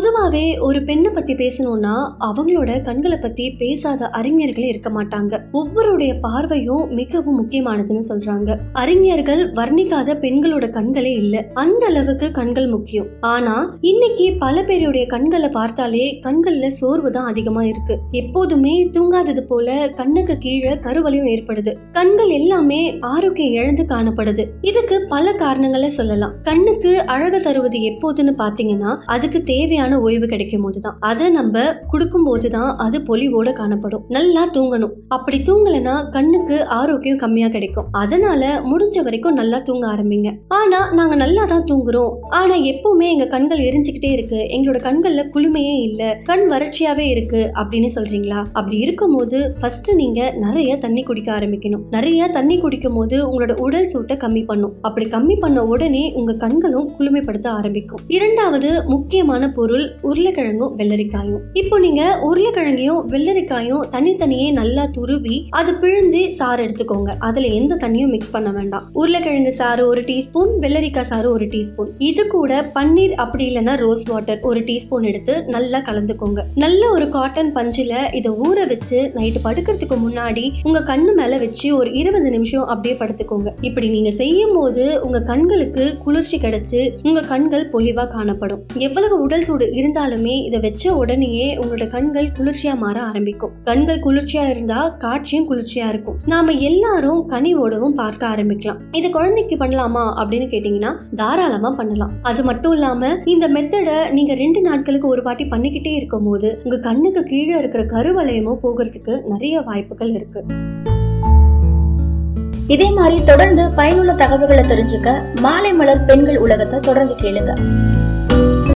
பொதுவாகவே ஒரு பெண்ணை பத்தி பேசணும்னா அவங்களோட கண்களை பத்தி பேசாத அறிஞர்களே இருக்க மாட்டாங்க. ஒவ்வொருடைய பார்வையும் மிகவும் முக்கியமானதுன்னு சொல்றாங்க. அறிஞர்கள் வர்ணிக்காத பெண்களோட கண்களே இல்ல. அந்த அளவுக்கு கண்கள் முக்கியம். ஆனா இன்னைக்கு பல பேருடைய கண்களை பார்த்தாலே கண்கள்ல சோர்வு தான் அதிகமா இருக்கு. எப்போதுமே தூங்காதது போல கண்ணுக்கு கீழே கருவலையும் ஏற்படுது. கண்கள் எல்லாமே ஆரோக்கியம் இழந்து காணப்படுது. இதுக்கு பல காரணங்களை சொல்லலாம். கண்ணுக்கு அழகு தருவது எப்போதுன்னு பாத்தீங்கன்னா அதுக்கு தேவையான ஓய்வு கிடைக்கும் போதுதான். அதை நம்ம கொடுக்கும் போதுதான் அது பொலிவோட காணப்படும். நல்லா தூங்கணும். அப்படி தூங்கலைன்னா கண்ணுக்கு ஆரோக்கியம் கம்மியா கிடைக்கும். அதனால முடிஞ்ச வரைக்கும் நல்லா தூங்க ஆரம்பிங்க. ஆனா நாங்க நல்லா தான் தூங்குறோம். ஆனா எப்பவுமே எங்க கண்கள் எரிஞ்சுக்கிட்டே இருக்கு. எங்களோட கண்கள்ல குளுமையே இல்ல. கண் வறட்சியாவே இருக்கு அப்படின்னு சொல்றீங்களா? அப்படி இருக்கும்போது ஃபர்ஸ்ட் நீங்க நிறைய தண்ணி குடிக்க ஆரம்பிக்கணும். நிறைய தண்ணி குடிக்கும் போது உங்களோட உடல் சூட்டை கம்மி பண்ணும். அப்படி கம்மி பண்ண உடனே உங்க கண்களும் குளுமைப்படுத்த ஆரம்பிக்கும். இரண்டாவது முக்கியமான பொருள் உருளைக்கிழங்கும் வெள்ளரிக்காயும். இப்போ நீங்க உருளைக்கிழங்கையும் வெள்ளரிக்காயும் தனித்தனியே நல்லா துருவி அது பிழிஞ்சு சாறு எடுத்துக்கோங்க. அதுல எந்த தண்ணியும் மிக்ஸ் பண்ண வேண்டாம். உருளைக்கிழங்கு சாறு ஒரு டீஸ்பூன் வெள்ளரிக்காய் சாறு ஒரு டீஸ்பூன். இது கூட பன்னீர் அப்படி இல்லைன்னா ரோஸ் வாட்டர் ஒரு டீஸ்பூன் எடுத்து நல்லா கலந்துக்கோங்க. நல்ல ஒரு காட்டன் பஞ்சில இதை ஊற வச்சு நைட்டு படுக்கிறதுக்கு முன்னாடி உங்க கண்ணு மேல வச்சு ஒரு இருபது நிமிஷம் அப்படியே படுத்துக்கோங்க. இப்படி நீங்க செய்யும் போது உங்க கண்களுக்கு குளிர்ச்சி கிடைச்சு உங்க கண்கள் பொலிவா காணப்படும். எவ்வளவு உடல் சூடு இருந்தாலுமே இதை வச்ச உடனேயே உங்களோட கண்கள் குளிர்ச்சியா மாற ஆரம்பிக்கும். கண்கள் குளிர்ச்சியா இருந்தா காட்சியும் குளிர்ச்சியா இருக்கும். நாம எல்லாரும் கனிவோடவும் பார்க்க ஆரம்பிக்கலாம். இது குழந்தைக்கு பண்ணலாமா அப்படின்னு கேட்டீங்கன்னா தாராளமா பண்ணலாம். அது மட்டும் இல்லாம இந்த மெத்தடை நீங்க ரெண்டு நாட்களுக்கு ஒரு வாட்டி பண்ணிக்கிட்டே இருக்கும் போது உங்க கண்ணுக்கு கீழே இருக்கிற கருவளையமோ போகிறதுக்கு நிறைய வாய்ப்புகள் இருக்கு. இதே மாதிரி தொடர்ந்து பயனுள்ள தகவல்களை தெரிஞ்சுக்க மாலை மலர் பெண்கள் உலகத்தை தொடர்ந்து கேளுங்க.